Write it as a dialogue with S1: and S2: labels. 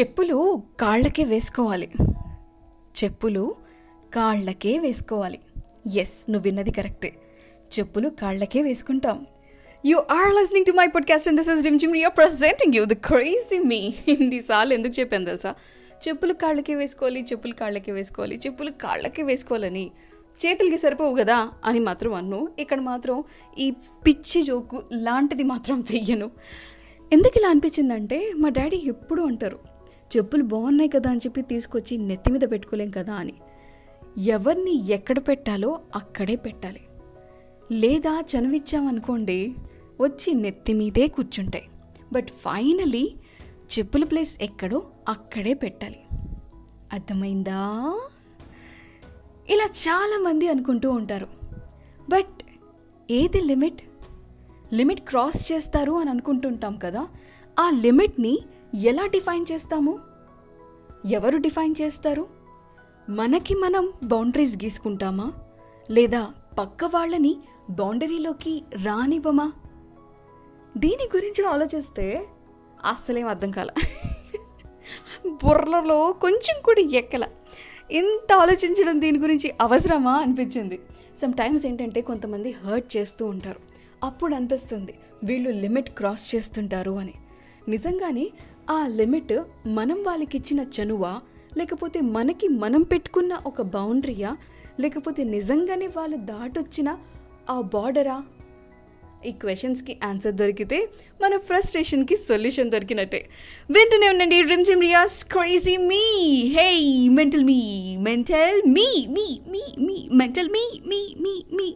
S1: చెప్పులు కాళ్ళకే వేసుకోవాలి. చెప్పులు కాళ్ళకే వేసుకోవాలి. ఎస్ నువ్వు విన్నది కరెక్టే. చెప్పులు కాళ్ళకే వేసుకుంటాం. You are listening to my podcast and this is Rimjhim you're presenting you the crazy me ఇన్నిసార్లు ఎందుకు చెప్పాను తెలుసా? చెప్పులు కాళ్ళకే వేసుకోవాలి చెప్పులు కాళ్ళకే వేసుకోవాలి చెప్పులు కాళ్ళకే వేసుకోవాలని చేతులకి సరిపోవు కదా అని మాత్రం అన్ను. ఇక్కడ మాత్రం ఈ పిచ్చి జోకు లాంటిది మాత్రం వెయ్యను. ఎందుకు ఇలా అనిపించిందంటే మా డాడీ ఎప్పుడు అంటారు చెప్పులు బాగున్నాయి కదా అని చెప్పి తీసుకొచ్చి నెత్తి మీద పెట్టుకోలేం కదా అని. ఎవరిని ఎక్కడ పెట్టాలో అక్కడే పెట్టాలి. లేదా చనువిచ్చామనుకోండి వచ్చి నెత్తి మీదే కూర్చుంటాయి. బట్ ఫైనలీ చెప్పుల ప్లేస్ ఎక్కడో అక్కడే పెట్టాలి. అర్థమైందా? ఇలా చాలామంది అనుకుంటూ ఉంటారు. బట్ ఏది లిమిట్? లిమిట్ క్రాస్ చేస్తారు అని అనుకుంటుంటాం కదా ఆ లిమిట్ని ఎలా డిఫైన్ చేస్తాము? ఎవరు డిఫైన్ చేస్తారు? మనకి మనం బౌండరీస్ గీసుకుంటామా? లేదా పక్క వాళ్ళని బౌండరీలోకి రానివ్వమా? దీని గురించి ఆలోచిస్తే అస్సలేం అర్థం కాల. బుర్రలో కొంచెం కూడా ఎక్కల. ఇంత ఆలోచించడం దీని గురించి అవసరమా అనిపించింది. సమ్ టైమ్స్ ఏంటంటే కొంతమంది హర్ట్ చేస్తూ ఉంటారు. అప్పుడు అనిపిస్తుంది వీళ్ళు లిమిట్ క్రాస్ చేస్తుంటారు అని. నిజంగానే ఆ లిమిట్ మనం వాళ్ళకి ఇచ్చిన చనువా? లేకపోతే మనకి మనం పెట్టుకున్న ఒక బౌండరీయా? లేకపోతే నిజంగానే వాళ్ళు దాటొచ్చిన ఆ బార్డరా? ఈ క్వశ్చన్స్కి ఆన్సర్ దొరికితే మన ఫ్రస్ట్రేషన్కి సొల్యూషన్ దొరికినట్టే. వెంటనే ఉండండి Rimjhim రియాస్ crazy me. Hey mental me mental me me me me mental me me me me.